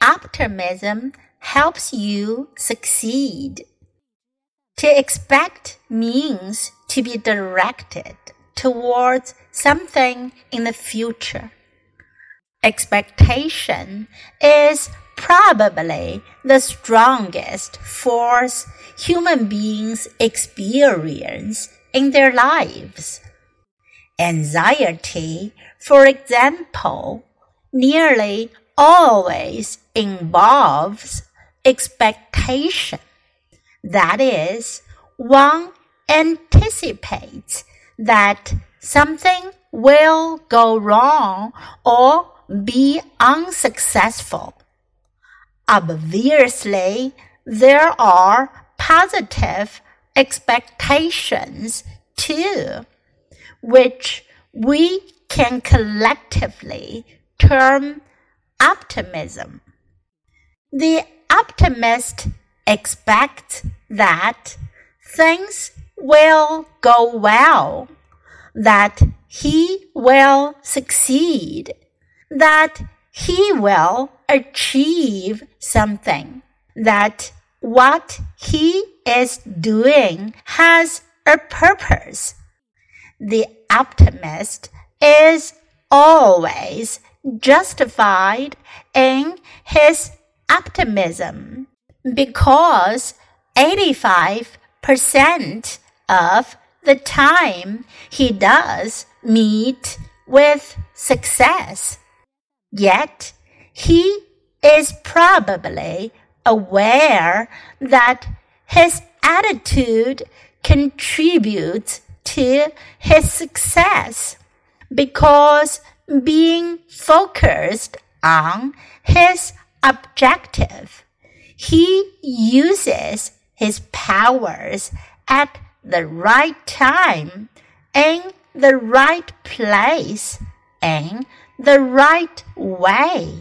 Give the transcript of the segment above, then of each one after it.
Optimism helps you succeed. To expect means to be directed towards something in the future. Expectation is probably the strongest force human beings experience in their lives. Anxiety, for example, nearly always involves expectation. That is, one anticipates that something will go wrong or be unsuccessful. Obviously, there are positive expectations too, which we can collectively term optimism. The optimist expects that things will go well, that he will succeed, that he will achieve something, that what he is doing has a purpose. The optimist is always justified in his optimism because 85% of the time he does meet with success. Yet he is probably aware that his attitude contributes to his success because being focused on his objective, he uses his powers at the right time, in the right place, in the right way.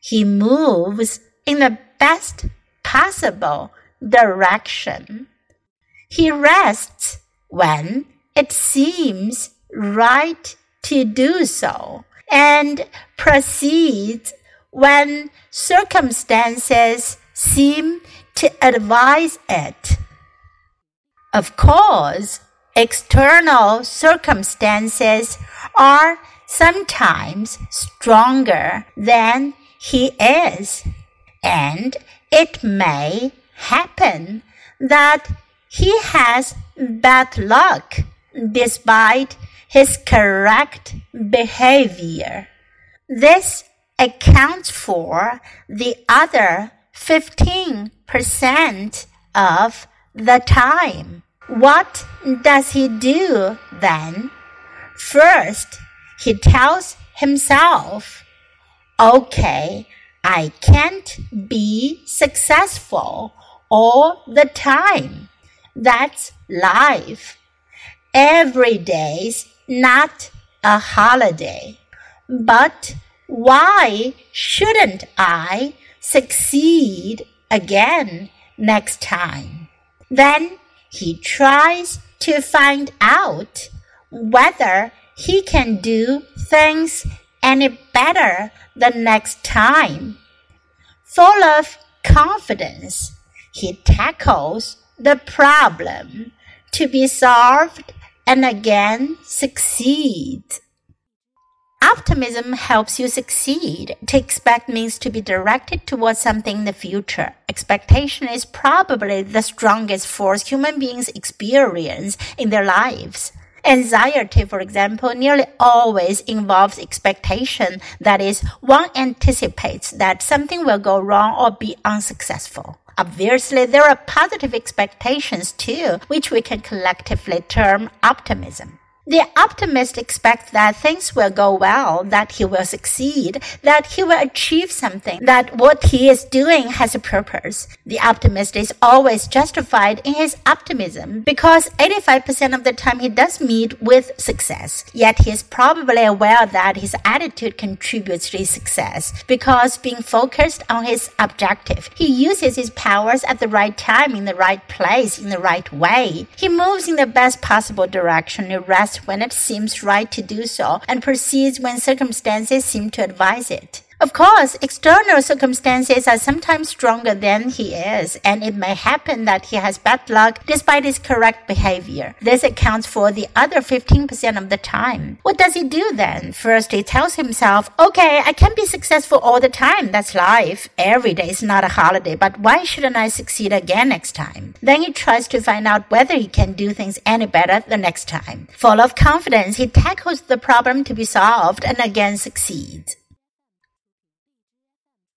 He moves in the best possible direction. He rests when it seems right to do so and proceeds when circumstances seem to advise it. Of course, external circumstances are sometimes stronger than he is, and it may happen that he has bad luck despite his correct behavior. This accounts for the other 15% of the time. What does he do then? First, he tells himself, okay, I can't be successful all the time. That's life. Every day's not a holiday. But why shouldn't I succeed again next time? Then he tries to find out whether he can do things any better the next time. Full of confidence, he tackles the problem to be solved and again succeed. Optimism helps you succeed. To expect means to be directed towards something in the future. Expectation is probably the strongest force human beings experience in their lives. Anxiety, for example, nearly always involves expectation. That is, one anticipates that something will go wrong or be unsuccessful. Obviously, there are positive expectations too, which we can collectively term optimism. The optimist expects that things will go well, that he will succeed, that he will achieve something, that what he is doing has a purpose. The optimist is always justified in his optimism because 85% of the time he does meet with success. Yet he is probably aware that his attitude contributes to his success because being focused on his objective, he uses his powers at the right time, in the right place, in the right way. He moves in the best possible direction, he rests when it seems right to do so, and proceeds when circumstances seem to advise it. Of course, external circumstances are sometimes stronger than he is, and it may happen that he has bad luck despite his correct behavior. This accounts for the other 15% of the time. What does he do then? First, he tells himself, okay, I can be successful all the time. That's life. Every day is not a holiday, but why shouldn't I succeed again next time? Then he tries to find out whether he can do things any better the next time. Full of confidence, he tackles the problem to be solved and again succeeds.